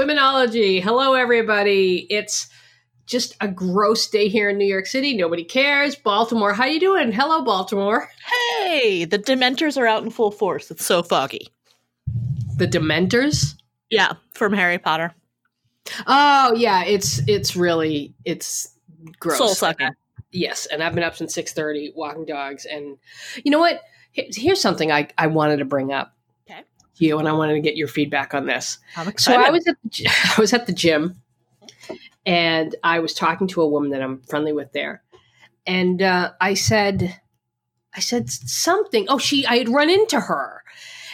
Womenology. Hello, everybody. It's just a gross day here in New York City. Nobody cares. Baltimore, how you doing? Hello, Baltimore. Hey, the Dementors are out in full force. It's so foggy. The Dementors. Yeah, from Harry Potter. Oh yeah, it's it's really it's gross. Soul sucking. Yes, and I've been up since six thirty walking dogs, and you know what? Here's something I I wanted to bring up. You and I wanted to get your feedback on this. So. I was at the, I was at the gym, and I was talking to a woman that I'm friendly with there, and uh, I said, I said something. Oh, she I had run into her,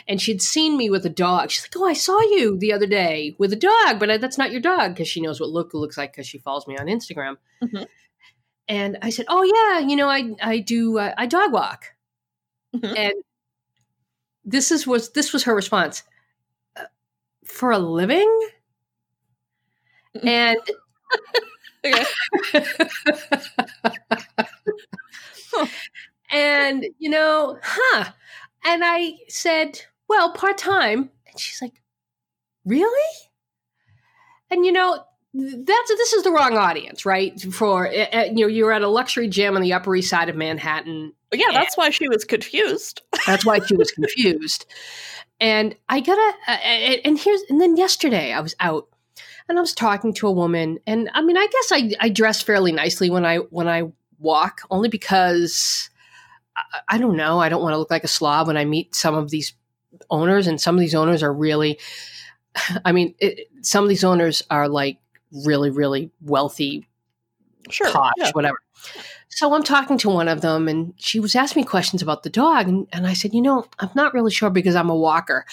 and she'd seen me with a dog. She's like, "Oh, I saw you the other day with a dog, but I, that's not your dog," because she knows what Luca looks like because she follows me on Instagram. Mhm. And I said, "Oh yeah, you know, I I do uh, I dog walk," Mhm. and this is was this was her response "Uh, for a living? Mhm. and and you know huh. And i said well part-time. And she's like really? And you know that's this is the wrong audience right for uh, you know you're at a luxury gym on the upper east side of manhattan yeah, that's why she was confused. That's why she was confused. And I gotta, uh, and and here's, and then yesterday I was out and I was talking to a woman, and I mean, I guess I, I dress fairly nicely when I when I walk, only because I, I don't know, I don't want to look like a slob when I meet some of these owners, and some of these owners are really, I mean, it, some of these owners are like really, really wealthy Sure. yeah. whatever. So I'm talking to one of them, and she was asking me questions about the dog, and, and I said, you know, I'm not really sure because I'm a walker,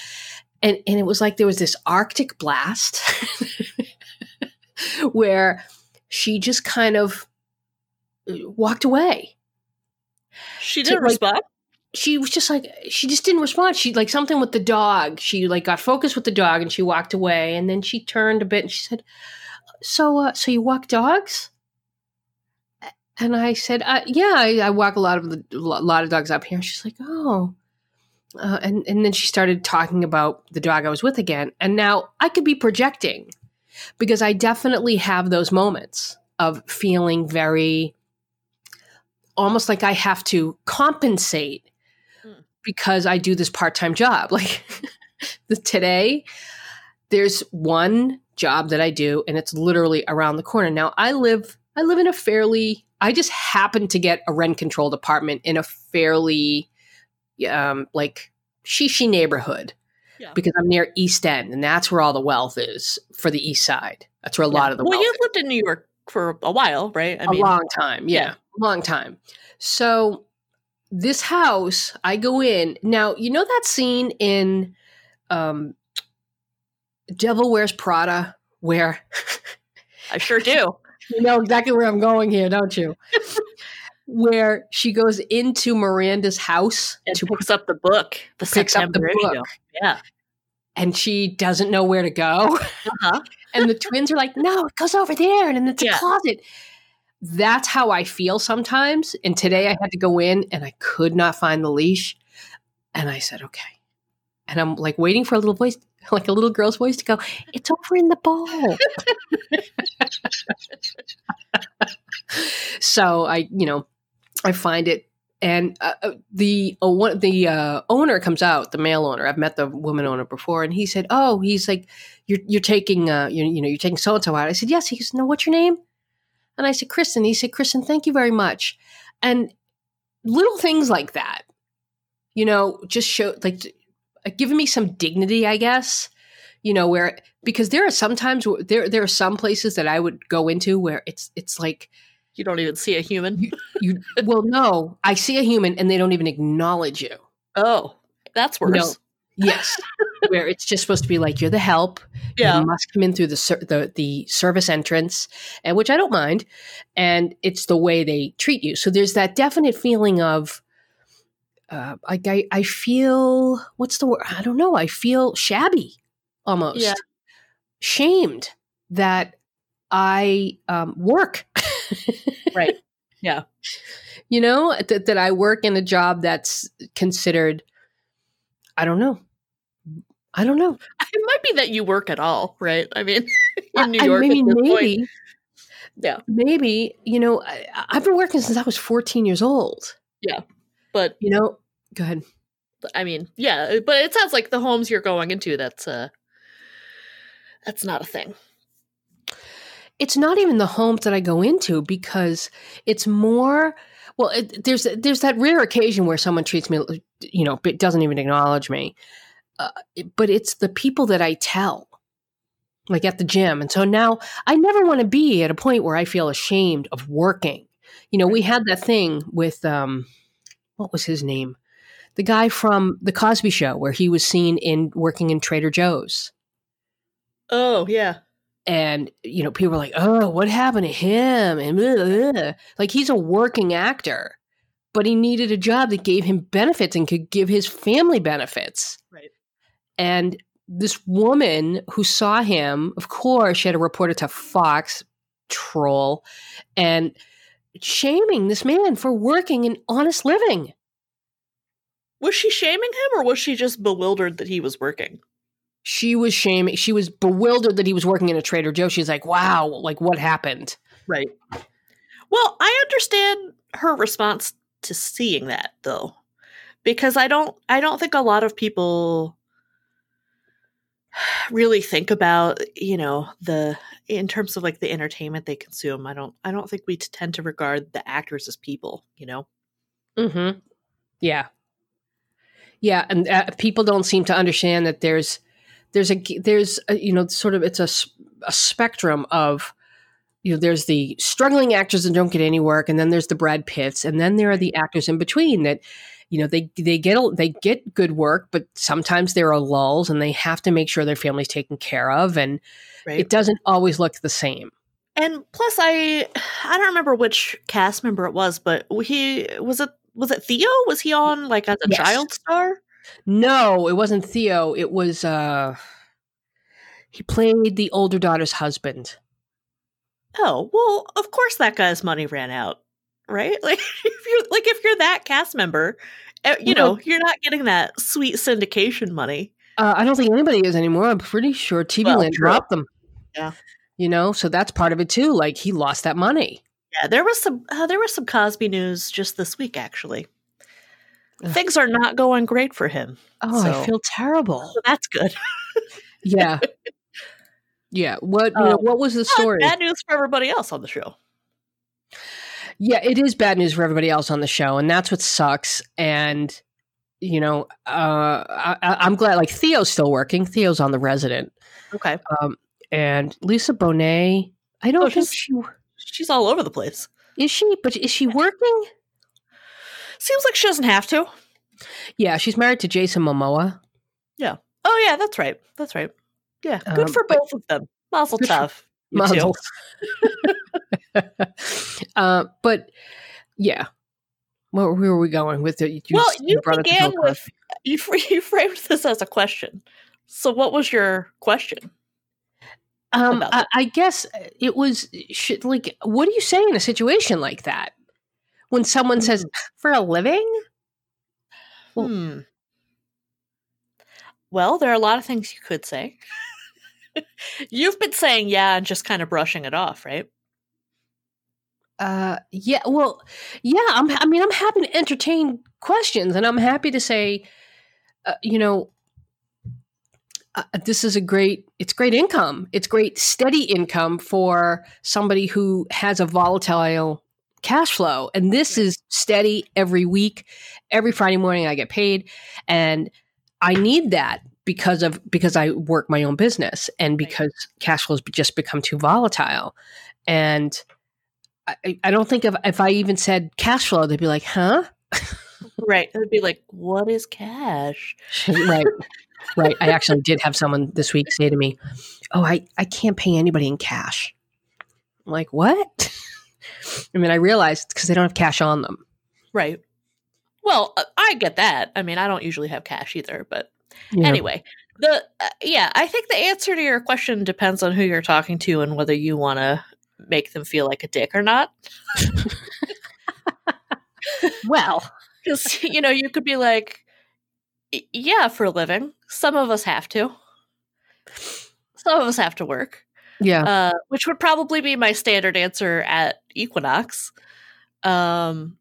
and and it was like there was this Arctic blast where she just kind of uh, walked away. She didn't like- respond. She was just like she just didn't respond. She like something with the dog. She like got focused with the dog, and she walked away, and then she turned a bit, and she said, "So, uh, so you walk dogs?" And I said, uh, "Yeah, I, I walk a lot of the a lot of dogs up here." And she's like, "Oh," uh, and and then she started talking about the dog I was with again. And now I could be projecting because I definitely have those moments of feeling very almost like I have to compensate Mm. because I do this part time job. Like the, today, there's one job that I do, and it's literally around the corner. Now I live I live in a fairly I just happen to get a rent controlled apartment in a fairly um like shishi neighborhood Yeah. because I'm near East End and that's where all the wealth is for the east side. That's where a lot of the well, you've is. lived in New York for a while, right? I a long time. Yeah, yeah. long time. So this house, I go in. Now, you know that scene in um Devil Wears Prada where I sure do. you know exactly where I'm going here, don't you? where she goes into Miranda's house And to picks up the book, the Picks up the September issue. book. Yeah. and she doesn't know where to go. Uh-huh. And the twins are like, no, it goes over there and it's a closet. That's how I feel sometimes. And today I had to go in and I could not find the leash. And I said, okay. And I'm like waiting for a little voice, like a little girl's voice to go, it's over in the bowl. so I, you know, I find it. And uh, uh, the uh, one, the uh, owner comes out, the male owner. I've met the woman owner before, and he said, "Oh, he's like, you're you're taking uh you, you know you're taking so and so out." I said, "Yes." He goes, "No, what's your name?" And I said, "Kristen." He said, "Kristen, thank you very much." And little things like that, you know, just show like giving me some dignity, I guess. You know, where because there are sometimes where- there there are some places that I would go into where it's it's like You don't even see a human. you well no I see a human and they don't even acknowledge you. Oh, that's worse. No. Yes, where it's just supposed to be like you're the help. Yeah. You must come in through the the the service entrance, and which I don't mind, and it's the way they treat you. So there's that definite feeling of, uh, like I I feel what's the word? I don't know. I feel shabby, almost, Yeah. shamed that I um, work. Right. Yeah. you know that, that i work in a job that's considered i don't know I don't know. It might be that you work at all, right? I mean, in New I York, mean, at this point. maybe, yeah. maybe you know, I, I've been working since I was 14 years old. Yeah, but You know, go ahead. I mean, yeah, but it sounds like the homes you're going into that's uh that's not a thing. it's not even the homes that I go into because it's more well it, there's there's that rare occasion where someone treats me you know but doesn't even acknowledge me uh, but it's the people that I tell like at the gym and so now I never want to be at a point where I feel ashamed of working you know we had that thing with um what was his name the guy from the Cosby show where he was seen in working in Trader Joe's Oh, yeah. and you know people are like oh what happened to him and blah, blah, blah." like he's a working actor but he needed a job that gave him benefits and could give his family benefits Right. and this woman who saw him of course she had to report it to fox troll and shaming this man for working an honest living Was she shaming him or was she just bewildered that he was working? she was shaming she was bewildered that he was working in a trader joe she's like wow like what happened Right. Well, I understand her response to seeing that though. Because I don't I don't think a lot of people really think about, you know, the in terms of like the entertainment they consume. I don't I don't think we tend to regard the actors as people, you know. Mm-hmm. Yeah. Yeah, and uh, people don't seem to understand that there's there's a there's a, you know sort of it's a, a spectrum of you know there's the struggling actors that don't get any work and then there's the Brad Pitts and then there are the actors in between that you know they they get a- they get good work but sometimes there are lulls and they have to make sure their family's taken care of and Right. it doesn't always look the same. And plus, I I don't remember which cast member it was, but he was it was it Theo? Was he on like as a Yes. child star? No, it wasn't Theo. It was uh he played the older daughter's husband. Oh well, of course that guy's money ran out, right? Like if you're like if you're that cast member, eh, you know you're not getting that sweet syndication money. Uh, I don't think anybody is anymore. I'm pretty sure TV Well, Land dropped them. Yeah. You know, so that's part of it too. Like he lost that money. Yeah, there was some uh, there was some Cosby news just this week actually. Ugh. Things are not going great for him. Oh, So- I feel terrible. So that's good. Yeah. yeah. What you know, Um, what was the Oh, story? Bad news for everybody else on the show. Yeah, it is bad news for everybody else on the show, and that's what sucks. And you know, uh, I, I- I'm glad. Like Theo's still working. Theo's on the Resident, Okay, Um, and Lisa Bonet. I don't Oh, think she's- she she's all over the place. is she, but is she working? Seems like she doesn't have to. Yeah, she's married to Jason Momoa. Yeah. Oh yeah, that's right. That's right. Yeah, good Um, for but- both of them. Mazel Good for- tov. you uh, but yeah, where, where were we going with it? You, Well, you brought up the began with you. You framed this as a question. So, what was your question? Um, I. I guess it was should, like, what do you say in a situation like that when someone says for a living? Well- hmm. Well, there are a lot of things you could say. You've been saying yeah and just kind of brushing it off, right? Uh, yeah, well, yeah. I'm. I mean, I'm happy to entertain questions, and I'm happy to say, uh, you know, uh, this is a great. It's great income. It's great steady income for somebody who has a volatile cash flow, and this is steady every week. Every Friday morning, I get paid, and I need that because of because I work my own business, and because cash flows just become too volatile, and. I, I don't think if, if I even said cash flow, they'd be like, huh? Right. It'd be like, what is cash? right. Right. I actually did have someone this week say to me, Oh, I, I can't pay anybody in cash. I'm like, what? I mean, I realized because they don't have cash on them. Right. Well, uh, I get that. I mean, I don't usually have cash either, but know? anyway, the uh, yeah, I think the answer to your question depends on who you're talking to and whether you want to make them feel like a dick or not. Well, Because you know, you could be like, yeah, for a living. Some of us have to. Some of us have to work. Yeah. Uh, which would probably be my standard answer at Equinox. Um,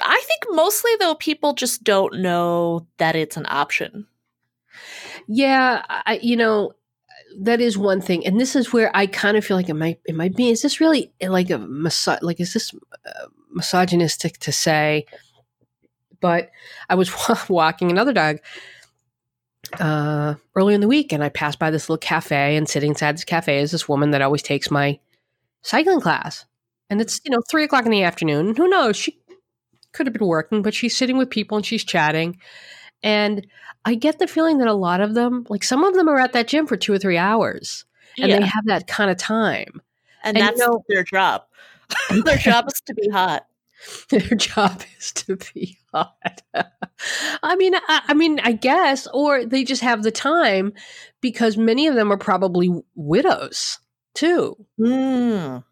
I think mostly though people just don't know that it's an option. Yeah, I, you know, that is one thing, and this is where I kind of feel like it might it might be. Is this really like a miso- like is this uh, misogynistic to say? But I was walking another dog uh, early in the week, and I passed by this little cafe, and sitting inside this cafe is this woman that always takes my cycling class, and it's you know three o'clock in the afternoon. Who knows? She could have been working, but she's sitting with people and she's chatting, and I get the feeling that a lot of them, like some of them, are at that gym for two or three hours, and Yeah. they have that kind of time. and, And, you that's know- their job. their job is to be hot. Their job is to be hot. I mean, I, I mean, I guess, or they just have the time because many of them are probably widows too. Mm,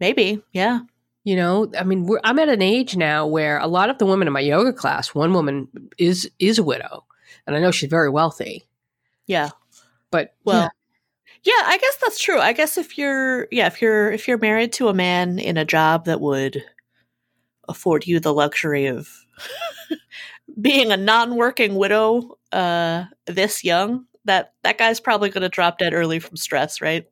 maybe, yeah. You know, I mean, we're, I'm at an age now where a lot of the women in my yoga class, one woman is is a widow, and I know she's very wealthy. Yeah. But Well, yeah. I guess that's true. I guess if you're yeah, if you're if you're married to a man in a job that would afford you the luxury of being a non-working widow uh this young, that that guy's probably going to drop dead early from stress, right?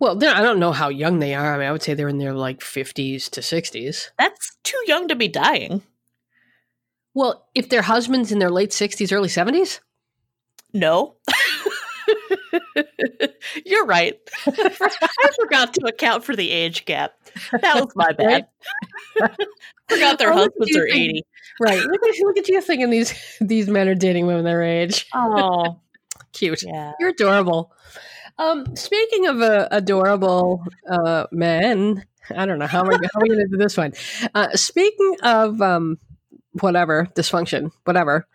well, I don't know how young they are. I mean, I would say they're in their like 50s to 60s. That's too young to be dying. Well, if their husband's in their late 60s, early 70s, No. You're right. I forgot to account for the age gap. That was my bad. forgot their Oh, husbands are think- 80. right? Look at look at you thinking these these men are dating women their age. Oh, Cute. yeah. You're adorable. Um, speaking of uh, adorable uh, men, I don't know how am I, how are we going to do this one. Uh, speaking of um, whatever dysfunction, whatever,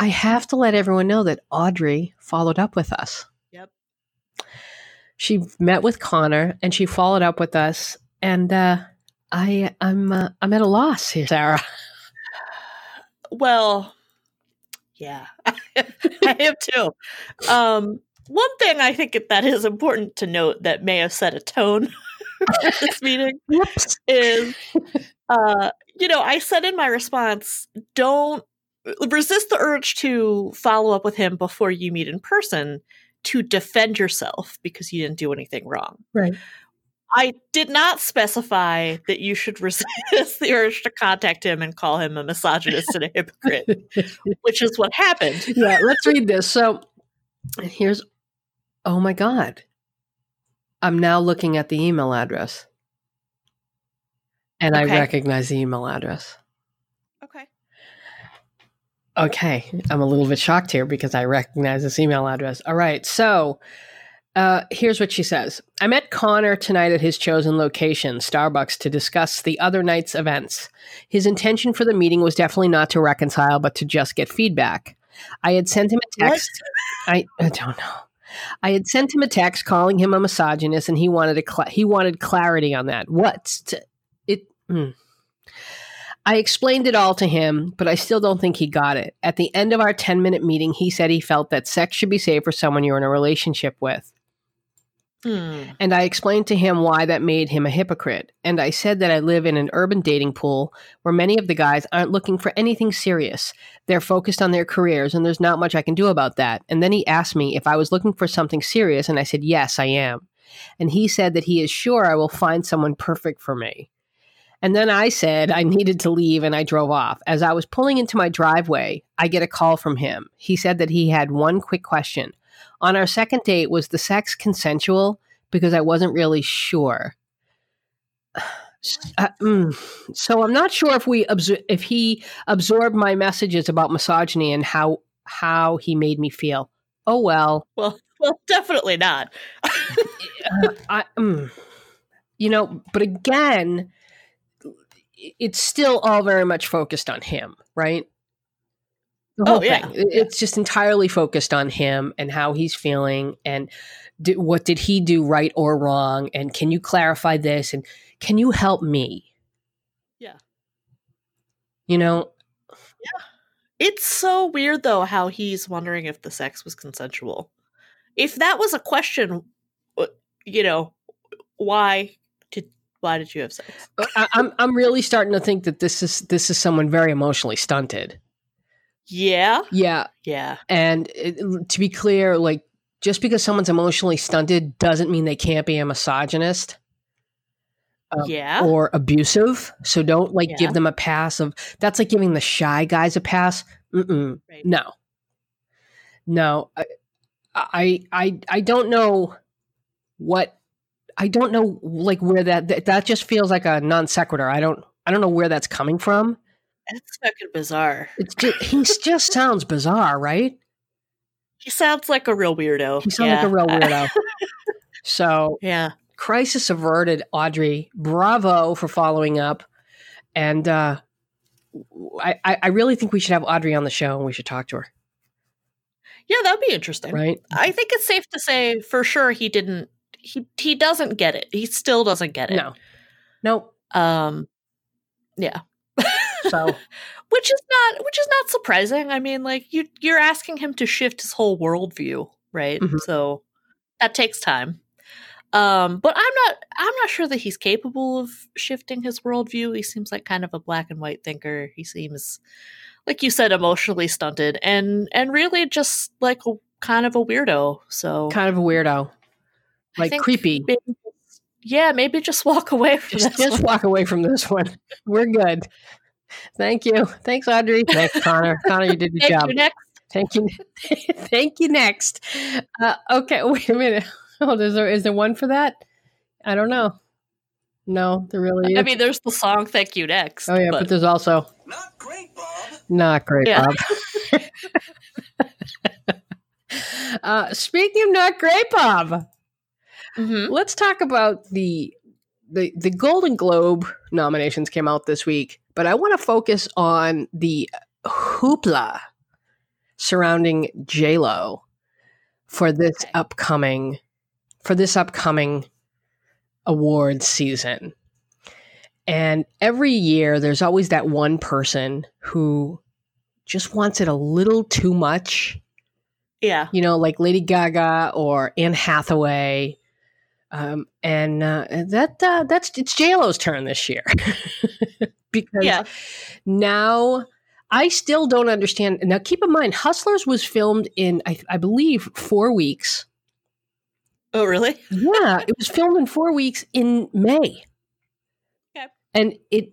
I have to let everyone know that Audrey followed up with us. Yep. She met with Connor and she followed up with us, and uh, I I'm uh, I'm at a loss here, Sarah. Well, yeah, I am too. Um, one thing I think that is important to note that may have set a tone for this meeting is, uh, you know, I said in my response, don't resist the urge to follow up with him before you meet in person to defend yourself because you didn't do anything wrong. Right. I did not specify that you should resist the urge to contact him and call him a misogynist and a hypocrite, which is what happened. yeah, let's read this. So here's oh my god. I'm now looking at the email address. And I recognize the email address. Okay. I'm a little bit shocked here because I recognize this email address. All right, so uh, here's what she says I met Connor tonight at his chosen location, Starbucks, to discuss the other night's events. His intention for the meeting was definitely not to reconcile, but to just get feedback. I had sent him a What? text. I, I don't know. I had sent him a text calling him a misogynist, and he wanted a cla he wanted clarity on that. What it? mm. I explained it all to him, but I still don't think he got it. At the end of our 10 minute meeting, he said he felt that sex should be safe for someone you're in a relationship with. Hmm. And I explained to him why that made him a hypocrite. And I said that I live in an urban dating pool where many of the guys aren't looking for anything serious. They're focused on their careers, and there's not much I can do about that. And then he asked me if I was looking for something serious, and I said, Yes, I am. And he said that he is sure I will find someone perfect for me. And then I said I needed to leave and I drove off. As I was pulling into my driveway, I get a call from him. He said that he had one quick question. On our second date, was the sex consensual? Because I wasn't really sure. Uh, mm. So I'm not sure if we absor- if he absorbed my messages about misogyny and how how he made me feel. Oh well, Well, well, definitely not. uh, I, mm. you know, but again, it's still all very much focused on him, right? Oh, yeah, thing. It's just entirely focused on him and how he's feeling and di- what did he do right or wrong and can you clarify this and can you help me? Yeah. You know, Yeah. It's so weird though how he's wondering if the sex was consensual. If that was a question, uh, you know, why why did you have sex? I, I'm I'm really starting to think that this is this is someone very emotionally stunted. Yeah, Yeah, yeah, and it, to be clear, like just because someone's emotionally stunted doesn't mean they can't be a misogynist. Um, yeah. or abusive. So don't like Yeah. give them a pass of that's like giving the shy guys a pass. Mm-mm. Right. No, no. I, I, I, I don't know what. I don't know like where that that, that just feels like a non sequitur. I don't. I don't know where that's coming from. It's fucking bizarre. It's just he just sounds bizarre, right? He sounds like a real weirdo. He sounds like a real weirdo. so yeah. crisis averted, Audrey. Bravo for following up. And uh, I I really think we should have Audrey on the show and we should talk to her, Yeah, that'd be interesting. right? I think it's safe to say for sure he didn't he he doesn't get it. He still doesn't get it. No, nope. Um yeah. So which is not which is not surprising. I mean, like you you're asking him to shift his whole worldview, right? Mhm. So that takes time. Um, but I'm not I'm not sure that he's capable of shifting his worldview. He seems like kind of a black and white thinker. He seems like you said, emotionally stunted and and really just like a kind of a weirdo. So kind of a weirdo, like creepy. maybe yeah, maybe just walk away from Just, this. just one. walk away from this one. We're good. Thank you. Thanks, Audrey. Thanks, Connor. Connor, you did your Thank job. you. Next. Thank you. Thank you. Next. Uh, okay. Wait a minute. Hold. is there is there one for that? I don't know. No, there really is. I mean, there's the song "Thank You" next. oh yeah, but, but there's also Not great, Bob. not great, Yeah. Bob. uh, speaking of not great, Bob, Mhm. let's talk about the the the Golden Globe nominations came out this week, but I want to focus on the hoopla surrounding J Lo for this Okay. upcoming for this upcoming award season. And every year there's always that one person who just wants it a little too much yeah, you know, like Lady Gaga or Anne Hathaway. Um, and uh, that uh, that's it's J Lo's turn this year because yeah. now I still don't understand. Now, keep in mind, Hustlers was filmed in I, I believe four weeks. Oh, really? Yeah, it was filmed in four weeks in May. Okay. and it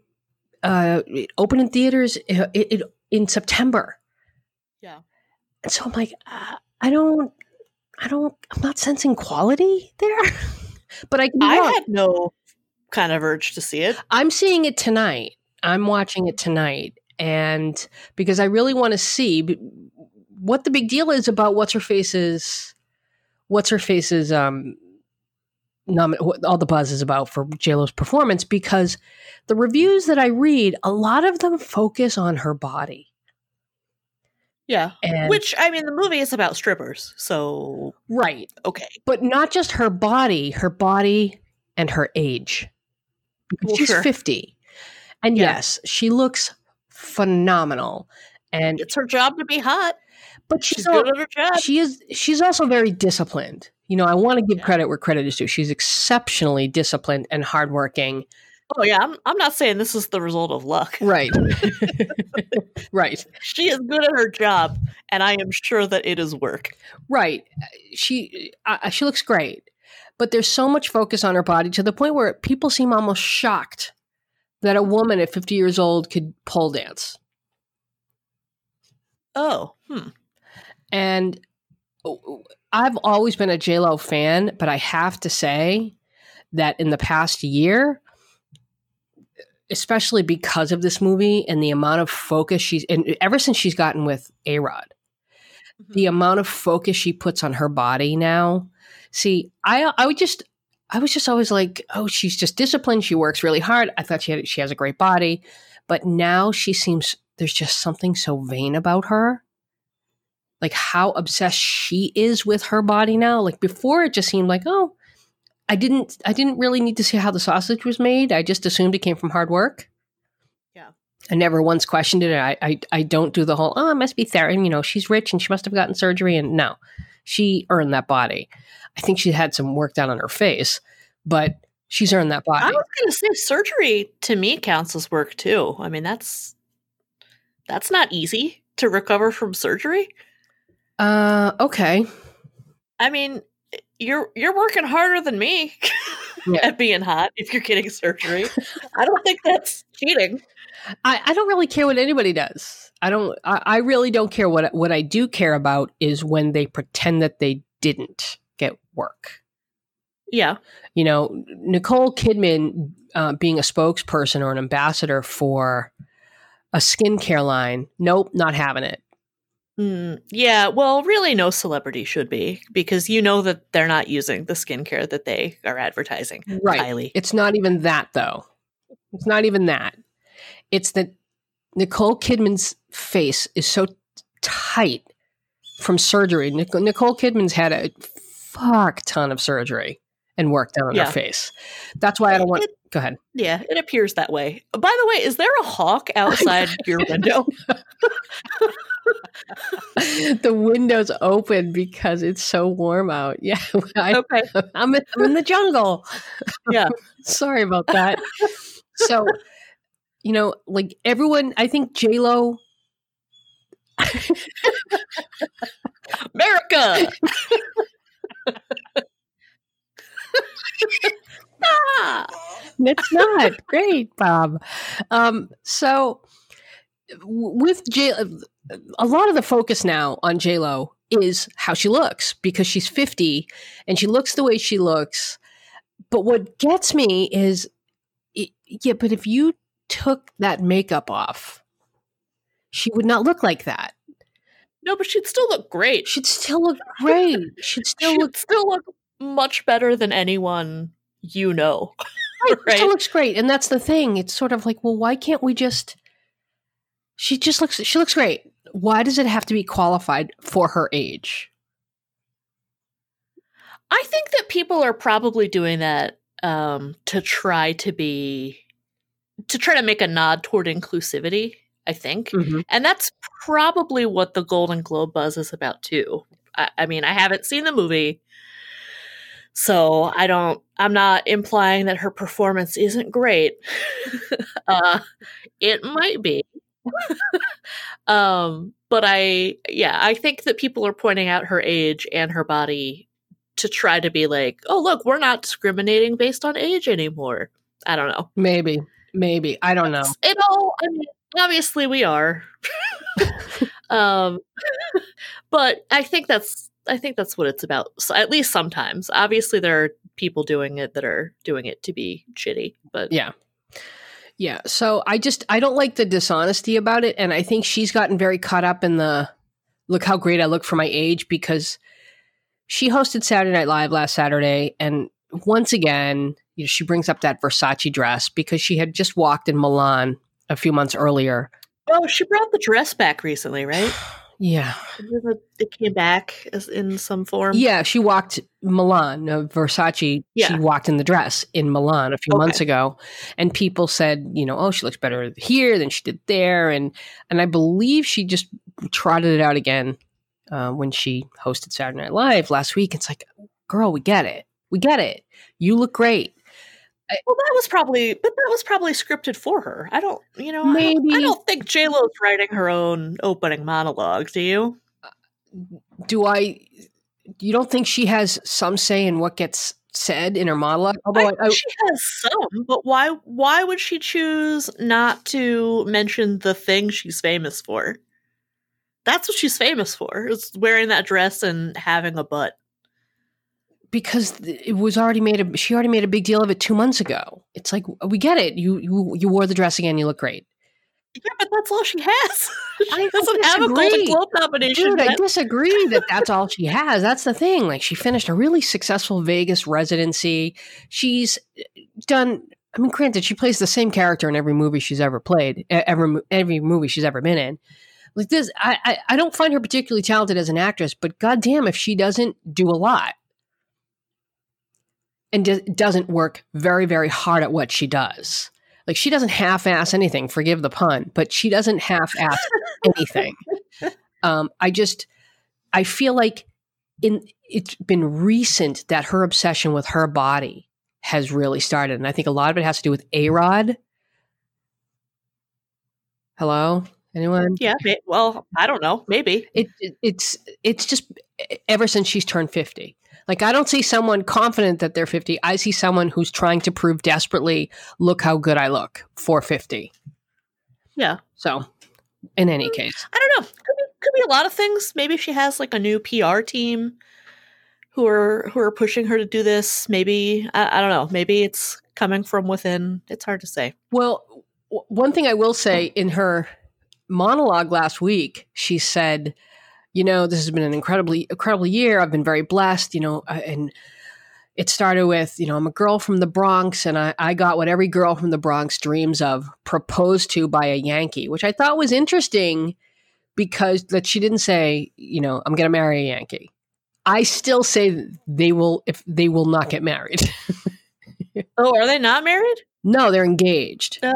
uh, it opened in theaters uh, it, it in September. Yeah. And so I'm like, uh, I don't, I don't, I'm not sensing quality there. but I I wrong. had no kind of urge to see it. I'm seeing it tonight. I'm watching it tonight, and because I really want to see what the big deal is about what's her face's, what's her face's um, nomin- what all the buzz is about for J Lo's performance. Because the reviews that I read, a lot of them focus on her body, Yeah. and Which I mean, the movie is about strippers, so right, okay. but not just her body, her body and her age. Well, she's sure. 50. And Yeah. yes, she looks phenomenal. And It's her job to be hot. but she's, She's good at her job. she is she's also very disciplined. You know, I want to give Yeah. credit where credit is due. She's exceptionally disciplined and hardworking. Oh yeah, I'm, I'm not saying this is the result of luck. Right. right. She is good at her job, and I am sure that it is work. Right. She uh, she looks great. But there's so much focus on her body to the point where people seem almost shocked that a woman at 50 years old could pole dance. Oh, hmm. And oh, I've always been a Lo fan, but I have to say that in the past year, especially because of this movie and the amount of focus she's and ever since she's gotten with A Rod, mm-hmm. the amount of focus she puts on her body now. See, I I would just I was just always like, oh, she's just disciplined. She works really hard. I thought she had she has a great body, but now she seems there's just something so vain about her. Like how obsessed she is with her body now. Like before, it just seemed like, oh, I didn't I didn't really need to see how the sausage was made. I just assumed it came from hard work. Yeah. I never once questioned it. I, I, I don't do the whole, oh, it must be therapy. You know, she's rich and she must have gotten surgery. And no, she earned that body. I think she had some work done on her face, but she's earned that body. I was going to say surgery to me counts as work too. I mean, that's that's not easy to recover from surgery. Uh, okay. I mean, you're you're working harder than me yeah. at being hot if you're getting surgery. I don't think that's cheating. I, I don't really care what anybody does. I don't. I, I really don't care. What what I do care about is when they pretend that they didn't get work. Yeah, you know, Nicole Kidman uh, being a spokesperson or an ambassador for a skincare line. Nope, not having it. Mm, yeah, well, really, no celebrity should be because you know that they're not using the skincare that they are advertising. Right. Highly. It's not even that, though. It's not even that. It's that Nicole Kidman's face is so tight from surgery. Nic- Nicole Kidman's had a fuck ton of surgery and work done on yeah. her face. That's why I don't want. It, go ahead. Yeah, it appears that way. By the way, is there a hawk outside your window? the window's open because it's so warm out. Yeah. I, okay. I'm in, I'm in the jungle. Yeah. Sorry about that. so, you know, like everyone, I think J Lo. America. ah, it's not great, Bob. Um, so with J, a lot of the focus now on J Lo is how she looks because she's fifty and she looks the way she looks. But what gets me is, yeah, but if you took that makeup off, she would not look like that. No, but she'd still look great. She'd still look great. She'd still she'd look still look much better than anyone you know. right? It still looks great, and that's the thing. It's sort of like, well, why can't we just? She just looks. She looks great. Why does it have to be qualified for her age? I think that people are probably doing that um, to try to be to try to make a nod toward inclusivity. I think, mm-hmm. and that's probably what the Golden Globe buzz is about too. I, I mean, I haven't seen the movie, so I don't, I'm not implying that her performance isn't great. uh, it might be. um, but I, yeah, I think that people are pointing out her age and her body to try to be like, oh, look, we're not discriminating based on age anymore. I don't know. Maybe, maybe. I don't know. It all, I mean, obviously we are. um, but I think that's I think that's what it's about. So at least sometimes. Obviously, there are people doing it that are doing it to be shitty. But yeah, yeah. So I just I don't like the dishonesty about it, and I think she's gotten very caught up in the look how great I look for my age because she hosted Saturday Night Live last Saturday, and once again, you know, she brings up that Versace dress because she had just walked in Milan a few months earlier. Oh, she brought the dress back recently, right? Yeah. It came back as in some form. Yeah, she walked Milan, uh, Versace. Yeah. She walked in the dress in Milan a few okay. months ago, and people said, you know, oh, she looks better here than she did there, and and I believe she just trotted it out again uh, when she hosted Saturday Night Live last week. It's like, girl, we get it, we get it. You look great. Well, that was probably, but that was probably scripted for her. I don't, you know, maybe I don't, I don't think J Lo's writing her own opening monologue. Do you? Uh, do I? You don't think she has some say in what gets said in her monologue? Although I, I, she has some, but why? Why would she choose not to mention the thing she's famous for? That's what she's famous for: is wearing that dress and having a butt because it was already made a she already made a big deal of it two months ago. It's like we get it. You you you wore the dress again. You look great. Yeah, but that's all she has. she I doesn't have a Golden Globe nomination. Dude, yet. I disagree that that's all she has. That's the thing. Like she finished a really successful Vegas residency. She's uh, done. I mean, granted, she plays the same character in every movie she's ever played, every every movie she's ever been in. Like this, I, I I don't find her particularly talented as an actress, but goddamn, if she doesn't do a lot and doesn't work very, very hard at what she does. Like she doesn't half-ass anything. Forgive the pun, but she doesn't half-ass anything. Um, I just, I feel like in it's been recent that her obsession with her body has really started, and I think a lot of it has to do with A Rod. Hello, anyone? Yeah. Well, I don't know. Maybe. It, it it's it's just ever since she's turned fifty. Like I don't see someone confident that they're fifty. I see someone who's trying to prove desperately, look how good I look for fifty. Yeah. So, in any mm, case, I don't know. Could be, could be a lot of things. Maybe she has like a new PR team who are who are pushing her to do this. Maybe I, I don't know. Maybe it's coming from within. It's hard to say. Well, w- one thing I will say mm. in her monologue last week, she said, "You know, this has been an incredibly incredible year. I've been very blessed. You know, uh, and." It started with, you know, I'm a girl from the Bronx and I, I got what every girl from the Bronx dreams of proposed to by a Yankee, which I thought was interesting because that she didn't say, you know, I'm going to marry a Yankee. I still say they will if they will not get married. Oh, are they not married? no, they're engaged. Oh,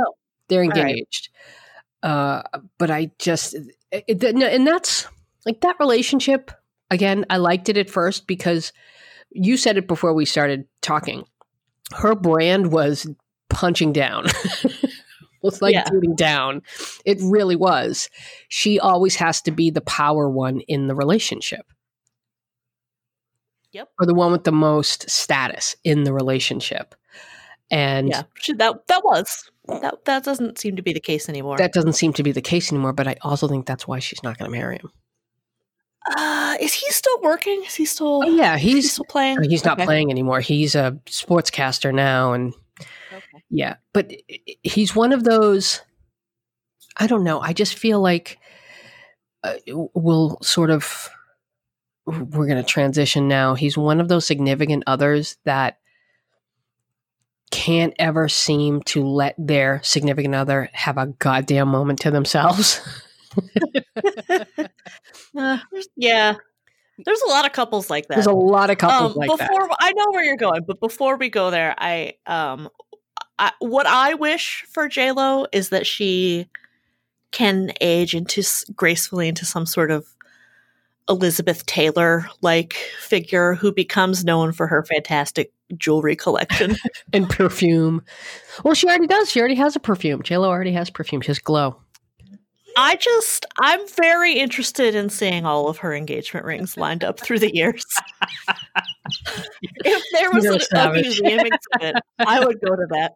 They're right. engaged. Uh, but I just it, it- and that's like that relationship again. I liked it at first because you said it before we started talking. Her brand was punching down. was like Yeah. shooting down. It really was. She always has to be the power one in the relationship. Yep. Or the one with the most status in the relationship. And yeah. That that was that. That doesn't seem to be the case anymore. that doesn't seem to be the case anymore, but I also think that's why she's not going to marry him. Uh, is he still working? Is he still? Oh, yeah, he he's still playing. I mean, he's not Okay. playing anymore. He's a sportscaster now, and Okay. yeah, but he's one of those. I don't know. I just feel like uh, we'll sort of we're going to transition now. He's one of those significant others that can't ever seem to let their significant other have a goddamn moment to themselves. Uh, yeah, there's a lot of couples like that. There's a lot of couples um, like before that. I know where you're going, but before we go there, I um, I, what I wish for J Lo is that she can age into gracefully into some sort of Elizabeth Taylor like figure who becomes known for her fantastic jewelry collection. and perfume. Well, she already does. She already has a perfume. JLo already has perfume. She has glow. I just I'm very interested in seeing all of her engagement rings lined up through the years. if there was You're a museum exhibit, I would go to that.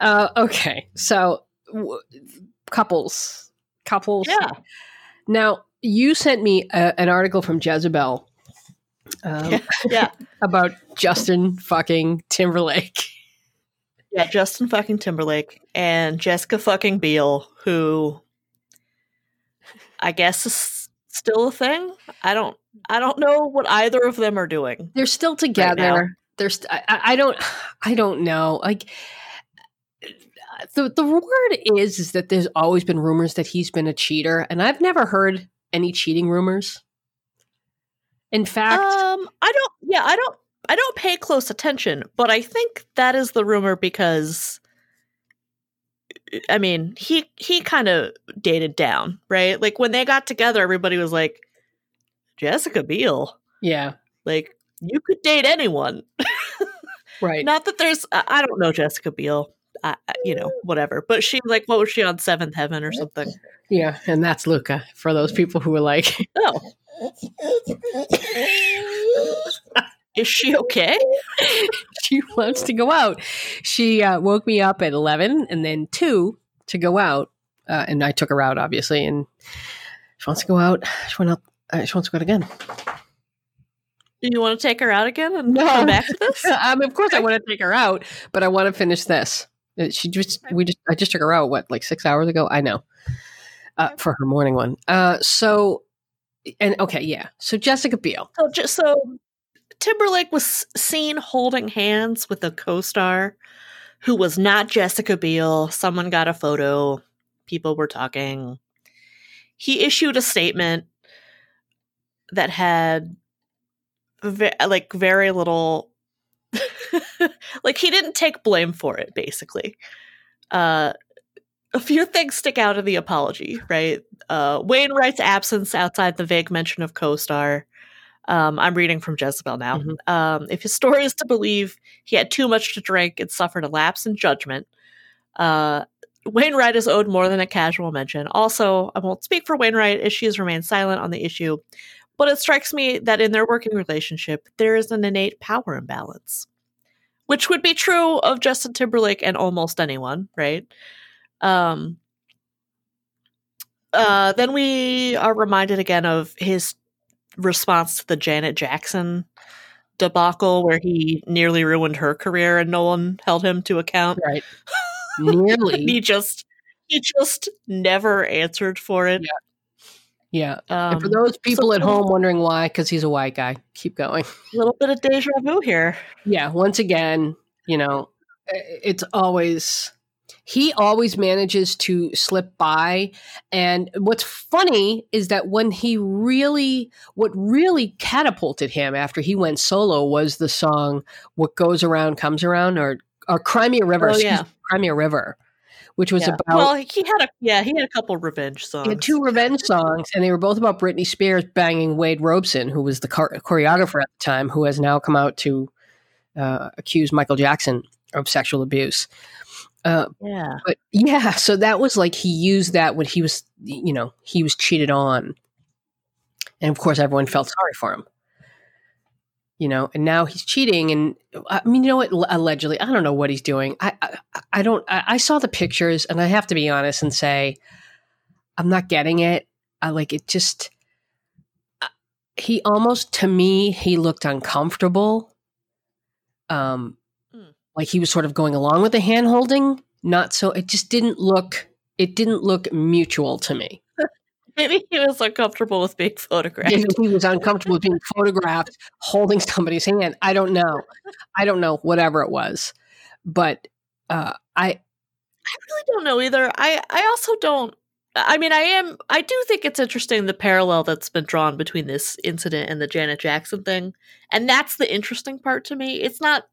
Uh, okay, so w- couples, couples. Yeah. Now you sent me a, an article from Jezebel um, Yeah. Yeah. about Justin fucking Timberlake. Yeah, Justin fucking Timberlake and Jessica fucking Biel, who I guess is still a thing. I don't I don't know what either of them are doing. They're still together. They're. St- I, I I don't. I don't know. Like the the word is is that there's always been rumors that he's been a cheater, and I've never heard any cheating rumors. In fact, Um I don't yeah, I don't I don't pay close attention, but I think that is the rumor because I mean, he he kind of dated down, right? Like when they got together everybody was like Jessica Biel, yeah, like you could date anyone. right. Not that there's, I don't know Jessica Biel, I- you know, whatever. But she, like, what was she on Seventh Heaven or something? Yeah, and that's Luca for those people who were like, Oh, is she okay? she wants to go out. She uh, woke me up at 11 and then 2 to go out. Uh, and I took her out, obviously. And she wants to go out. She, went out, uh, she wants to go out again. Do you want to take her out again and No. come back to this? um, of course, I want to take her out, but I want to finish this. Uh, She just, we just, I just took her out, what, like six hours ago? I know. Uh, for her morning one. Uh, so, and okay, yeah. So Jessica Biel. So, just so Timberlake was seen holding hands with a co-star who was not Jessica Biel. Someone got a photo. People were talking. He issued a statement that had ve- like very little like he didn't take blame for it basically Uh, a few things stick out in the apology, right? Uh, Wainwright's absence outside the vague mention of co-star. Um, I'm reading from Jezebel now. Mhm. Um, if his story is to believe, he had too much to drink and suffered a lapse in judgment. Uh, Wainwright is owed more than a casual mention. Also, I won't speak for Wainwright as she has remained silent on the issue, but it strikes me that in their working relationship, there is an innate power imbalance, which would be true of Justin Timberlake and almost anyone, right? Um, uh, then we are reminded again of his response to the Janet Jackson debacle, where he nearly ruined her career and no one held him to account. Right. Nearly. he just he just never answered for it. yeah. Um, and for those people so- at home wondering why, because he's a white guy. Keep going. a little bit of deja vu here. Yeah. Once again, you know, it's always he always manages to slip by. And what's funny is that when he really, what really catapulted him after he went solo was the song "What Goes Around Comes Around" or or Cry Me a River. Oh, yeah. me, Cry Me a River, which was Yeah. about well, he had a yeah, he had a couple revenge songs. He had two revenge songs, and they were both about Britney Spears banging Wade Robson, who was the chor- choreographer at the time, who has now come out to uh, accuse Michael Jackson of sexual abuse. Uh, yeah. but yeah, so that was like he used that when he was, you know, he was cheated on, and of course everyone felt sorry for him. You know, and now he's cheating, and I mean, you know what? Allegedly, I don't know what he's doing. I, I, I don't. I, I saw the pictures, and I have to be honest and say, I'm not getting it. I like it. Just uh, he almost to me he looked uncomfortable. Um. Like he was sort of going along with the hand holding. Not so. It just didn't look. It didn't look mutual to me. Maybe he was uncomfortable with being photographed. Maybe he was uncomfortable with being photographed holding somebody's hand. I don't know. I don't know. Whatever it was, but uh, I I really don't know either. I I also don't. I mean, I am. I do think it's interesting the parallel that's been drawn between this incident and the Janet Jackson thing, and that's the interesting part to me. It's not.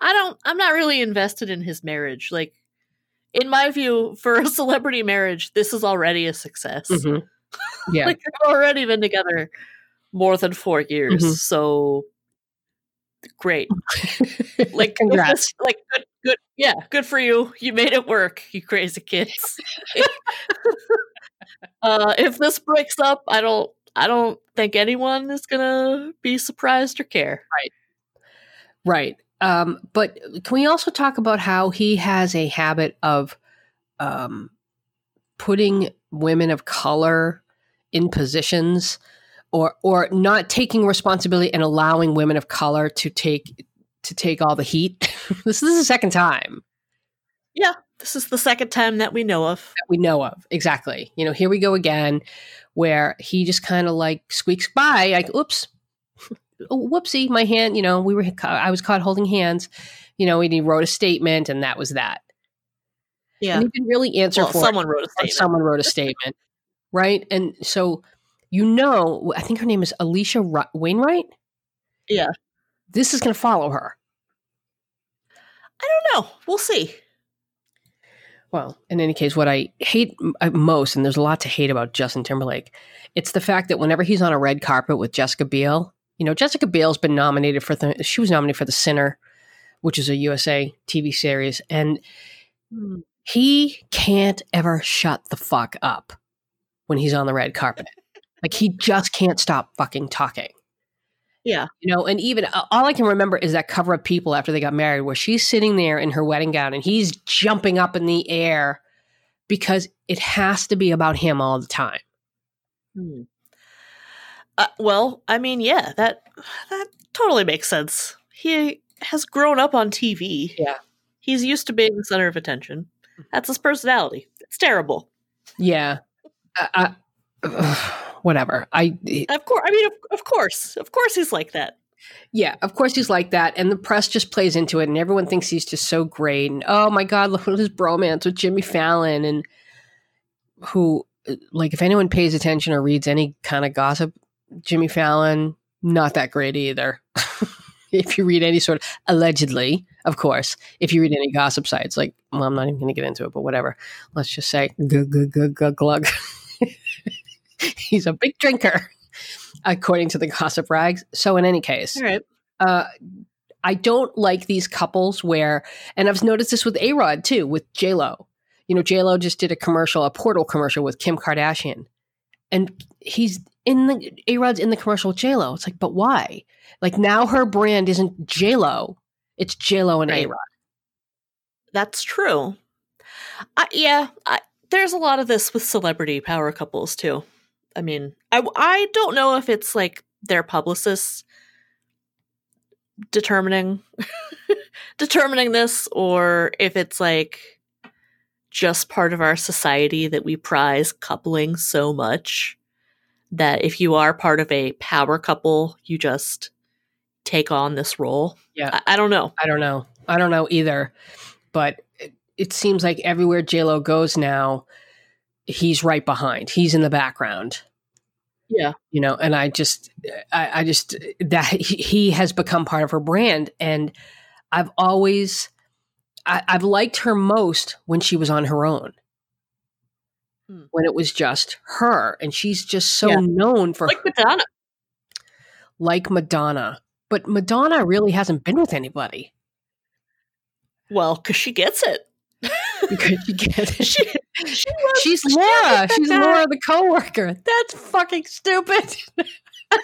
I don't. I'm not really invested in his marriage. Like, in my view, for a celebrity marriage, this is already a success. mhm. yeah. Like, they've already been together more than four years. Mhm. So great. Like, congrats. Like, good, good. Yeah, good for you. You made it work, you crazy kids. uh, if this breaks up, I don't. I don't think anyone is gonna be surprised or care. Right. Right. Um, but can we also talk about how he has a habit of um, putting women of color in positions or or not taking responsibility and allowing women of color to take to take all the heat? this, this is the second time Yeah, This is the second time that we know of. that we know of. Exactly. You know, here we go again where he just kind of like squeaks by like oops oh, whoopsie, my hand, you know, we were, I was caught holding hands, you know, and he wrote a statement and that was that. Yeah. And he didn't really answer Well, for someone wrote a statement. Someone wrote a statement. right. And so, you know, I think her name is Alisha Wainwright. Yeah. This is going to follow her. I don't know. We'll see. Well, in any case, what I hate uh, most, and there's a lot to hate about Justin Timberlake, it's the fact that whenever he's on a red carpet with Jessica Biel, you know, Jessica Biel's been nominated for the, she was nominated for The Sinner, which is a USA TV series, and he can't ever shut the fuck up when he's on the red carpet. like he just can't stop fucking talking. Yeah. You know, and even uh, all I can remember is that cover of People after they got married, where she's sitting there in her wedding gown and he's jumping up in the air because it has to be about him all the time. Hmm. Uh, well, I mean, yeah, that that totally makes sense. He has grown up on TV. Yeah. He's used to being the center of attention. That's his personality. It's terrible. Yeah. I, I, whatever. I Of course, I mean, of, of course, of course, he's like that. yeah, of course he's like that, and the press just plays into it, and everyone thinks he's just so great. And oh my god, look at his bromance with Jimmy Fallon, and who, like, if anyone pays attention or reads any kind of gossip, Jimmy Fallon not that great either. if you read any sort of allegedly, of course, if you read any gossip sites, like well, I'm not even going to get into it, but whatever. Let's just say glug. He's a big drinker, according to the gossip rags. So in any case, All right. uh, I don't like these couples where, and I've noticed this with A Rod too, with J Lo. You know, J Lo just did a commercial, a portal commercial with Kim Kardashian, and he's in the A Rod's in the commercial with J Lo. It's like, but why? Like now her brand isn't J Lo, it's J Lo and Right. A Rod. That's true. I, yeah, I, there's a lot of this with celebrity power couples too. I mean, I I don't know if it's like their publicists determining determining this or if it's like just part of our society that we prize coupling so much that if you are part of a power couple, you just take on this role. Yeah. I, I don't know. I don't know. I don't know either. But it, it seems like everywhere J Lo goes now, he's right behind. He's in the background. Yeah. you know and i just i, I just that he, he has become part of her brand and i've always I, i've liked her most when she was on her own Hmm. when it was just her and she's just so Yeah. known for Like Madonna. like madonna but madonna really hasn't been with anybody Well, because she gets it. because she gets she, she was, she's she laura she's that laura the coworker that's fucking stupid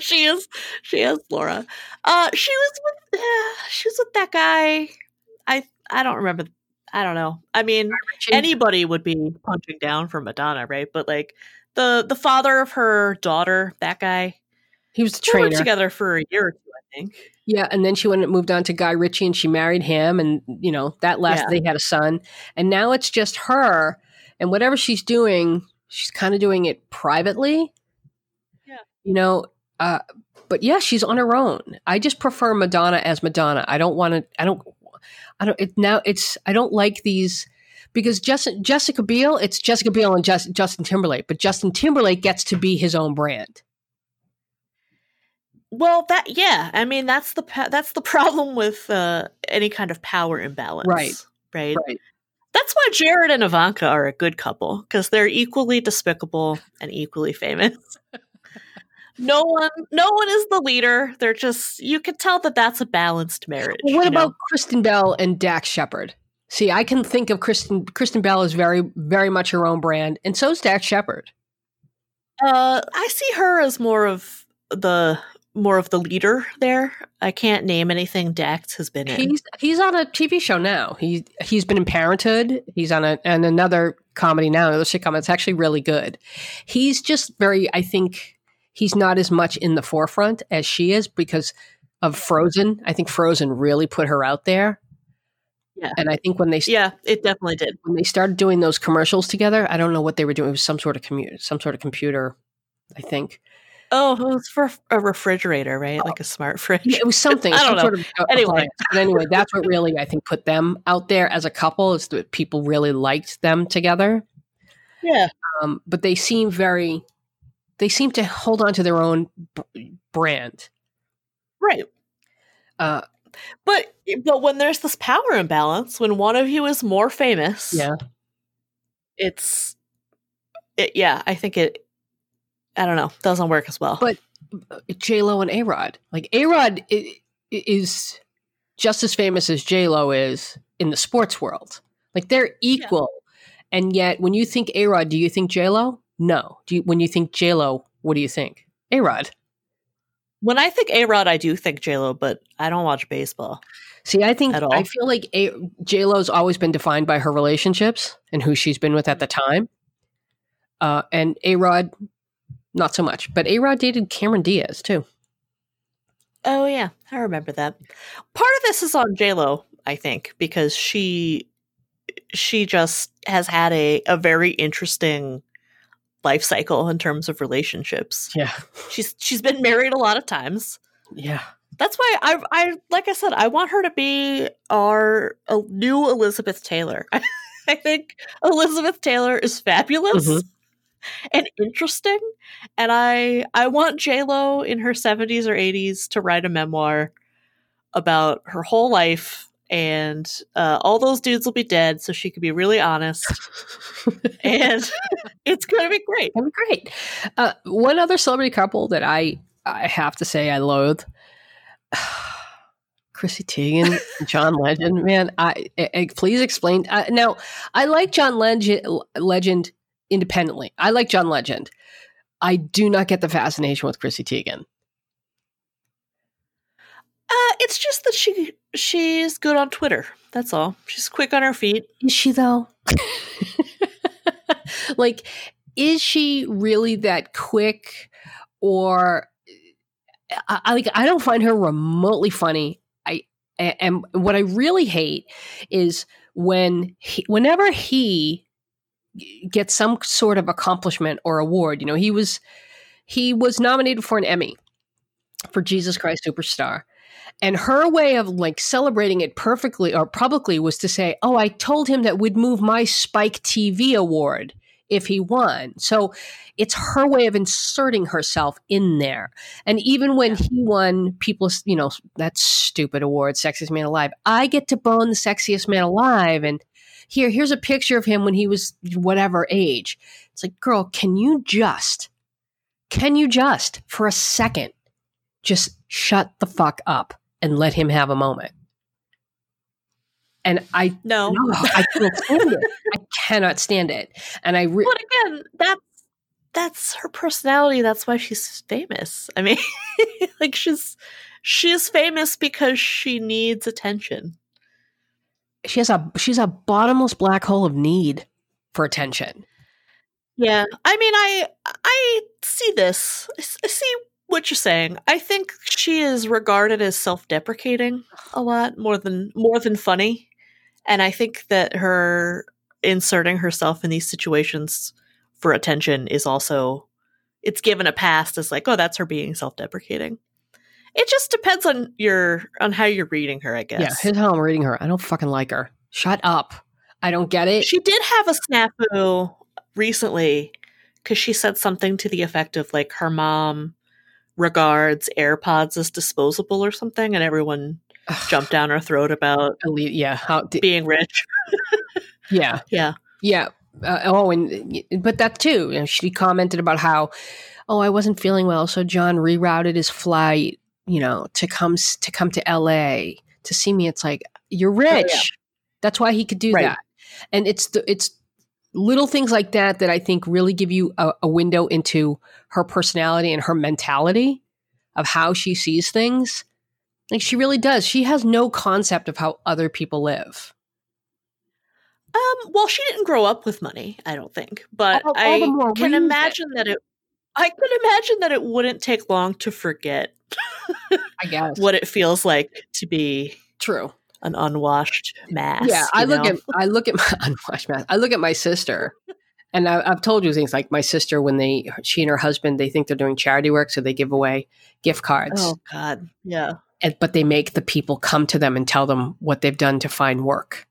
she is. She is Laura. Uh, she was with. Uh, she was with that guy. I I don't remember. I don't know. I mean, anybody would be punching down for Madonna, right? But like the the father of her daughter, that guy, he was the they trainer together for a year or two, I think. Yeah, and then she went and moved on to Guy Ritchie, and she married him, and you know that last Yeah. They had a son, and now it's just her, and whatever she's doing, she's kind of doing it privately. Yeah. you know. Uh, but yeah, she's on her own. I just prefer Madonna as Madonna. I don't want to. I don't. I don't. It, now it's. I don't like these because Justin, Jessica Biel. It's Jessica Biel and Just, Justin Timberlake, but Justin Timberlake gets to be his own brand. Well, that yeah, I mean that's the that's the problem with uh, any kind of power imbalance, Right. Right. Right. That's why Jared and Ivanka are a good couple because they're equally despicable and equally famous. no one, no one is the leader. They're just you can tell that that's a balanced marriage. Well, what you know? about Kristen Bell and Dax Shepard? See, I can think of Kristen. Kristen Bell is very, very much her own brand, and so is Dax Shepard. Uh, I see her as more of the more of the leader there. I can't name anything Dax has been in. He's he's on a TV show now. He he's been in Parenthood. He's on a and another comedy now, another sitcom. It's actually really good. He's just very. I think he's not as much in the forefront as she is because of Frozen. I think Frozen really put her out there. Yeah. and I think when they yeah, it definitely did. when they started doing those commercials together, I don't know what they were doing. It was some sort of commute, some sort of computer, I think. Oh, it was for a refrigerator, right? Like a smart fridge. Yeah, it was something. I don't some know. Sort of Anyway. but anyway, that's what really I think put them out there as a couple. Is that people really liked them together. Yeah. Um, but they seem very, they seem to hold on to their own b- brand. Right. Uh, But but when there's this power imbalance, when one of you is more famous, yeah, it's it, yeah, I think it I don't know, doesn't work as well. But- J Lo and A Rod. Like A Rod is just as famous as J Lo is in the sports world. Like they're equal, and yet when you think A Rod, do you think J Lo? No. Do you, when you think J Lo, what do you think? A Rod. when I think A Rod, I do think J Lo, but I don't watch baseball. See, I think. I feel like A- J Lo's always been defined by her relationships and who she's been with at the time. Uh, and A Rod, not so much. But A Rod dated Cameron Diaz too. Oh yeah, I remember that. Part of this is on J Lo, I think, because she she just has had a a very interesting life cycle in terms of relationships. Yeah, She's she's been married a lot of times. yeah. That's why I I like I said I want her to be our a new Elizabeth Taylor. I think Elizabeth Taylor is fabulous. Mhm. and interesting. And I I want J Lo in her seventies or eighties to write a memoir about her whole life. And uh, all those dudes will be dead, so she can be really honest. and it's gonna be great. That'd be great. Uh, one other celebrity couple that I I have to say I loathe. Chrissy Teigen, John Legend, man. I, I please explain. Uh, now, I like John Legend, Legend independently. I like John Legend. I do not get the fascination with Chrissy Teigen. Uh, it's just that she she's good on Twitter. That's all. She's quick on her feet. Is she though? like, is she really that quick, or I, I like? I don't find her remotely funny. I and what I really hate is when he, whenever he gets some sort of accomplishment or award. You know, he was he was nominated for an Emmy for Jesus Christ Superstar. And her way of like celebrating it perfectly or publicly was to say, "Oh, I told him that we'd move my Spike TV award if he won." So it's her way of inserting herself in there. And even when he won, people, you know, that stupid award, Sexiest Man Alive, I get to bone the sexiest man alive, and here, here's a picture of him when he was whatever age. It's like, girl, can you just, can you just for a second just shut the fuck up and let him have a moment? And I no, no I can't stand it. I cannot stand it. And I, re- but again, that's that's her personality. That's why she's famous. I mean, like she's she's famous because she needs attention she has a she's a bottomless black hole of need for attention. Yeah, I mean, I I see this. I see what you're saying. I think she is regarded as self-deprecating a lot more than more than funny, and I think that her inserting herself in these situations for attention is also it's given a past as like, oh, that's her being self-deprecating. It just depends on your on how you're reading her, I guess. Yeah, here's how I'm reading her. I don't fucking like her. Shut up. I don't get it. She did have a snafu recently because she said something to the effect of like her mom regards AirPods as disposable or something, and everyone jumped down her throat about yeah how d- being rich. yeah, yeah, yeah. Uh, oh, and but that too. You know, she commented about how, oh, I wasn't feeling well, so John rerouted his flight you know, to come to come to LA to see me. It's like you're rich. Oh, yeah. That's why he could do right. that. And it's the, it's little things like that that I think really give you a, a window into her personality and her mentality of how she sees things. Like she really does. She has no concept of how other people live. Um, well, she didn't grow up with money, I don't think, but all, all I can imagine that it. I can imagine that it wouldn't take long to forget I guess what it feels like to be true an unwashed mass. Yeah, I look know? at I look at my unwashed mass. I look at my sister, and I, have told you things like my sister when they she and her husband they think they're doing charity work, so they give away gift cards. Oh God, yeah. And, but they make the people come to them and tell them what they've done to find work.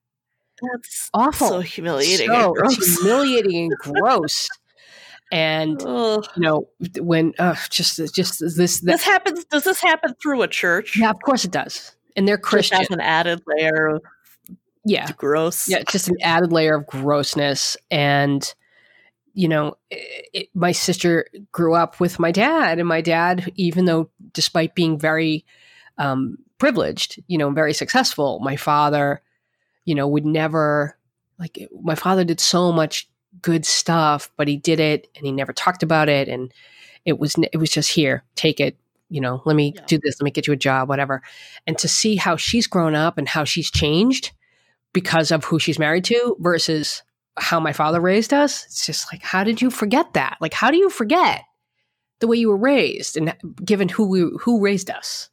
That's awful. So humiliating. So humiliating and gross and Ugh. you know when uh, just just this this happens does this happen through a church yeah of course it does and they're christian. just an added layer of yeah. gross. Yeah just an added layer of grossness. And you know it, it, my sister grew up with my dad and my dad even though despite being very um, privileged you know very successful my father you know would never like my father did so much good stuff, but he did it and he never talked about it. And it was, it was just here, take it, you know, let me yeah. do this, let me get you a job, whatever. And to see how she's grown up and how she's changed because of who she's married to versus how my father raised us, it's just like, how did you forget that? Like, how do you forget the way you were raised and given who we, who raised us?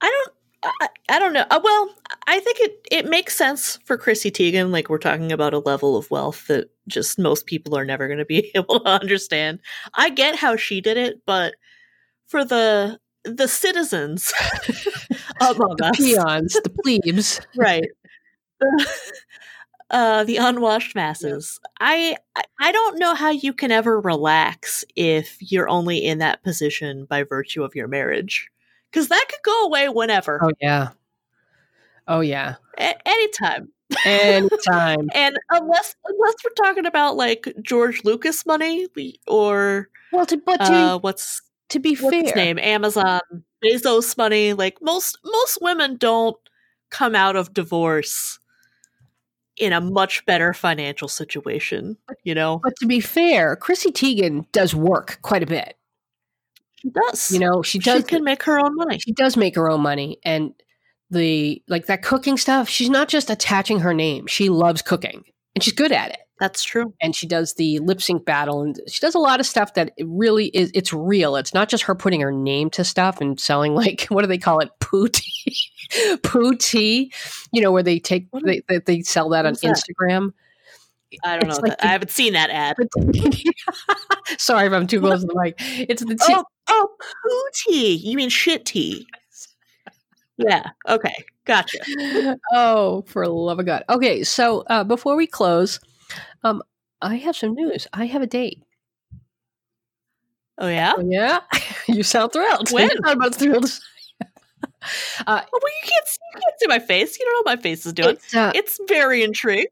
I don't I, I, don't know. Uh, well, I think it it makes sense for Chrissy Teigen. Like we're talking about a level of wealth that just most people are never going to be able to understand. I get how she did it, but for the the citizens among the us, peons, the plebes, right? The, uh, the unwashed masses. I I- I don't know how you can ever relax if you're only in that position by virtue of your marriage, because that could go away whenever, Oh yeah. Oh yeah. a- anytime. Anytime. And unless unless we're talking about like George Lucas money or well, to, but to, uh, what's to be what's fair, name Amazon Bezos money, like most most women don't come out of divorce in a much better financial situation. You know, but to be fair, Chrissy Teigen does work quite a bit. she does. You know, she she does. can make her own money. she does make her own money, and the like that cooking stuff. She's not just attaching her name; she loves cooking, and she's good at it. That's true. and she does the lip sync battle and she does a lot of stuff that really is it's real it's not just her putting her name to stuff and selling like what do they call it poo tea poo tea you know where they take they, they, they sell that on that? instagram I don't It's know. like that. I haven't seen that ad. sorry if i'm too close to the mic it's the tea Oh, oh, poo tea. You mean shit tea? Yeah. Okay. Gotcha. oh for the love of god okay so uh, before we close um i have some news i have a date Oh yeah. oh, yeah you sound thrilled When? you sound about thrilled Oh, well, you can't. See, you can't see my face. You don't know what my face is doing. it's, uh, It's very intrigued.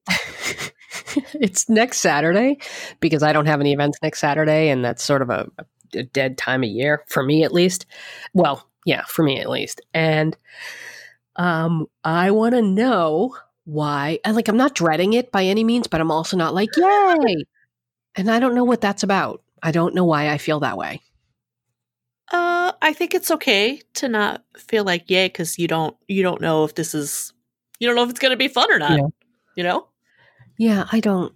it's next Saturday because I don't have any events next Saturday, and that's sort of a, a dead time of year for me, at least. Well, yeah, for me at least. And um, I want to know why. And like, I'm not dreading it by any means, but I'm also not like, yay! And I don't know what that's about. I don't know why I feel that way. Uh, I think it's okay to not feel like yay because you don't you don't know if this is you don't know if it's going to be fun or not. Yeah. You know, Yeah, I don't.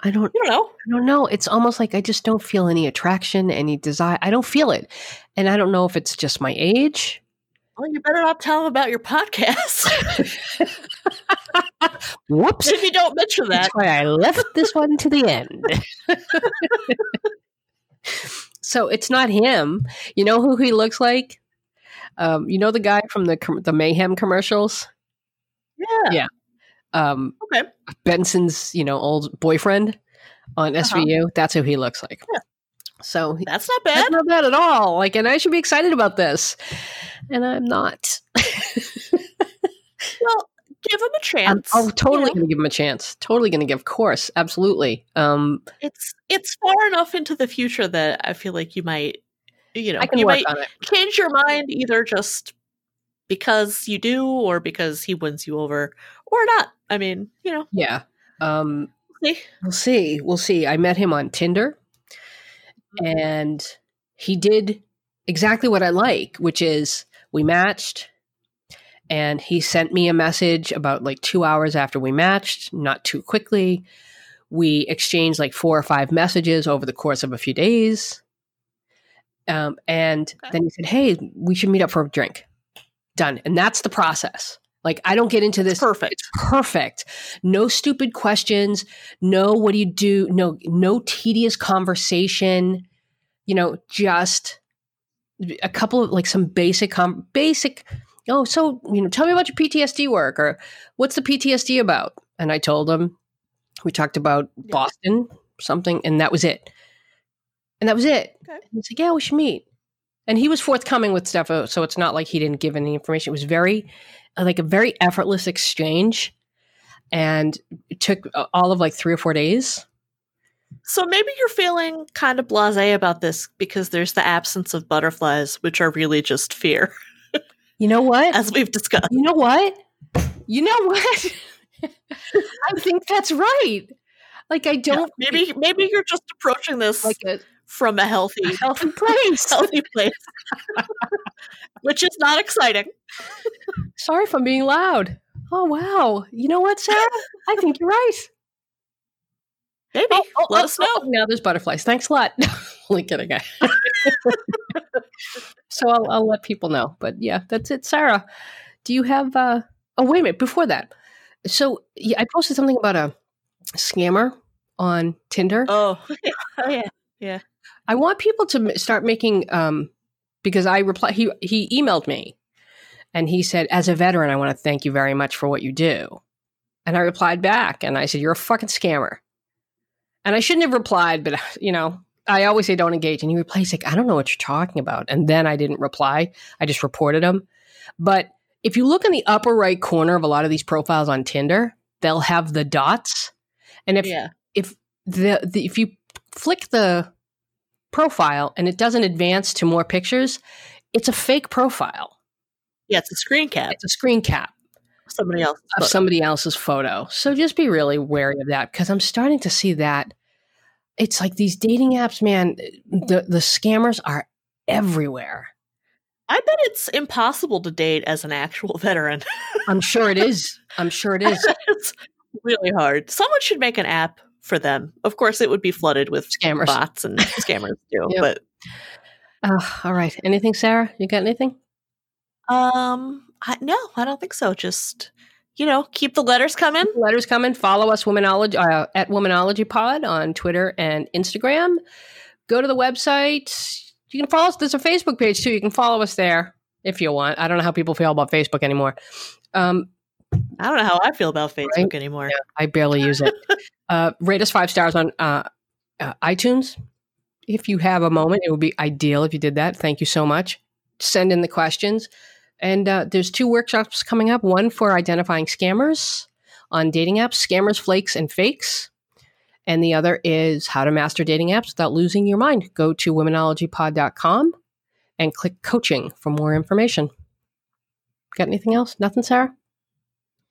I don't. you don't know. I don't know. It's almost like I just don't feel any attraction, any desire. I don't feel it, and I don't know if it's just my age. Well, you better not tell them about your podcast. Whoops. if you don't mention that, That's why I left this one to the end. so it's not him. You know who he looks like? Um, you know the guy from the the Mayhem commercials. yeah, Yeah. Um, Okay. Benson's you know old boyfriend on Uh-huh. SVU. That's who he looks like. Yeah. So that's not that's bad. not bad at all. Like, and I should be excited about this, and I'm not. Well, give him a I'm chance. oh, totally You know, going to give him a chance. Totally going to give, of course, absolutely. Um, it's it's far enough into the future that I feel like you might, you know, you might change your mind either just because you do or because he wins you over or not. I mean, you know, Yeah. Um, see. we'll see. We'll see. I met him on Tinder, and he did exactly what I like, which is we matched, and he sent me a message about like two hours after we matched, not too quickly. We exchanged like four or five messages over the course of a few days. Um, and then he said, Hey, we should meet up for a drink. Done. And that's the process. Like, I don't get into this Perfect. it's perfect. No stupid questions. No, what do you do? No, no tedious conversation. You know, just a couple of like some basic, com- basic. Oh, so you know, tell me about your PTSD work, or what's the PTSD about? And I told him. We talked about Yeah. Boston, something, and that was it. And that was it. Okay. And he's like, "Yeah, we should meet." And he was forthcoming with stuff, uh, so it's not like he didn't give any information. It was very, like a very effortless exchange, and it took uh, all of like three or four days. So maybe you're feeling kind of blasé about this because there's the absence of butterflies, which are really just fear, You know what? as we've discussed. You know what? You know what? I think that's right. Like I don't Maybe maybe you're just approaching this like a, from a healthy a healthy place. healthy place, which is not exciting. Sorry if I'm being loud. Oh wow! You know what, Sarah? I think you're right. Maybe Oh, oh, let oh, us know. oh, now there's butterflies. Thanks a lot. Only kidding. So I'll, I'll let people know. But yeah, that's it. Sarah, do you have? uh Oh wait a minute. Before that, so yeah, I posted something about a scammer on Tinder. Oh, oh yeah. I want people to start making um because I reply he he emailed me and he said as a veteran I want to thank you very much for what you do. And I replied back and I said, You're a fucking scammer. And I shouldn't have replied, but you know, I always say don't engage. And he replies like, I don't know what you're talking about. And then I didn't reply. I just reported him. But if you look in the upper right corner of a lot of these profiles on Tinder, they'll have the dots. And if yeah. if the, the if you flick the profile and it doesn't advance to more pictures, it's a fake profile. Yeah, it's a screen cap. It's a screen cap Somebody else. of somebody else's photo. So just be really wary of that because I'm starting to see that it's like these dating apps, man, the the scammers are everywhere. I bet it's impossible to date as an actual veteran. I'm sure it is. I'm sure it is. it's really hard. Someone should make an app for them. Of course, it would be flooded with Scammers. bots and scammers too. Yep. But Uh, all right. Anything, Sarah? You got anything? um, I, no, I don't think so. Just you know, keep the letters coming. Letters coming. Follow us, Womanology uh, at Womanology Pod on Twitter and Instagram. Go to the website. You can follow us. There's a Facebook page too. You can follow us there if you want. I don't know how people feel about Facebook anymore. Um, I don't know how I feel about Facebook Right? anymore. I barely use it. uh, rate us five stars on uh, uh, iTunes. If you have a moment, it would be ideal if you did that. Thank you so much. Send in the questions. And uh, there's two workshops coming up one for identifying scammers on dating apps, scammers, flakes, and fakes. And the other is how to master dating apps without losing your mind. Go to womenologypod.com and click coaching for more information. Got anything else? Nothing, Sarah?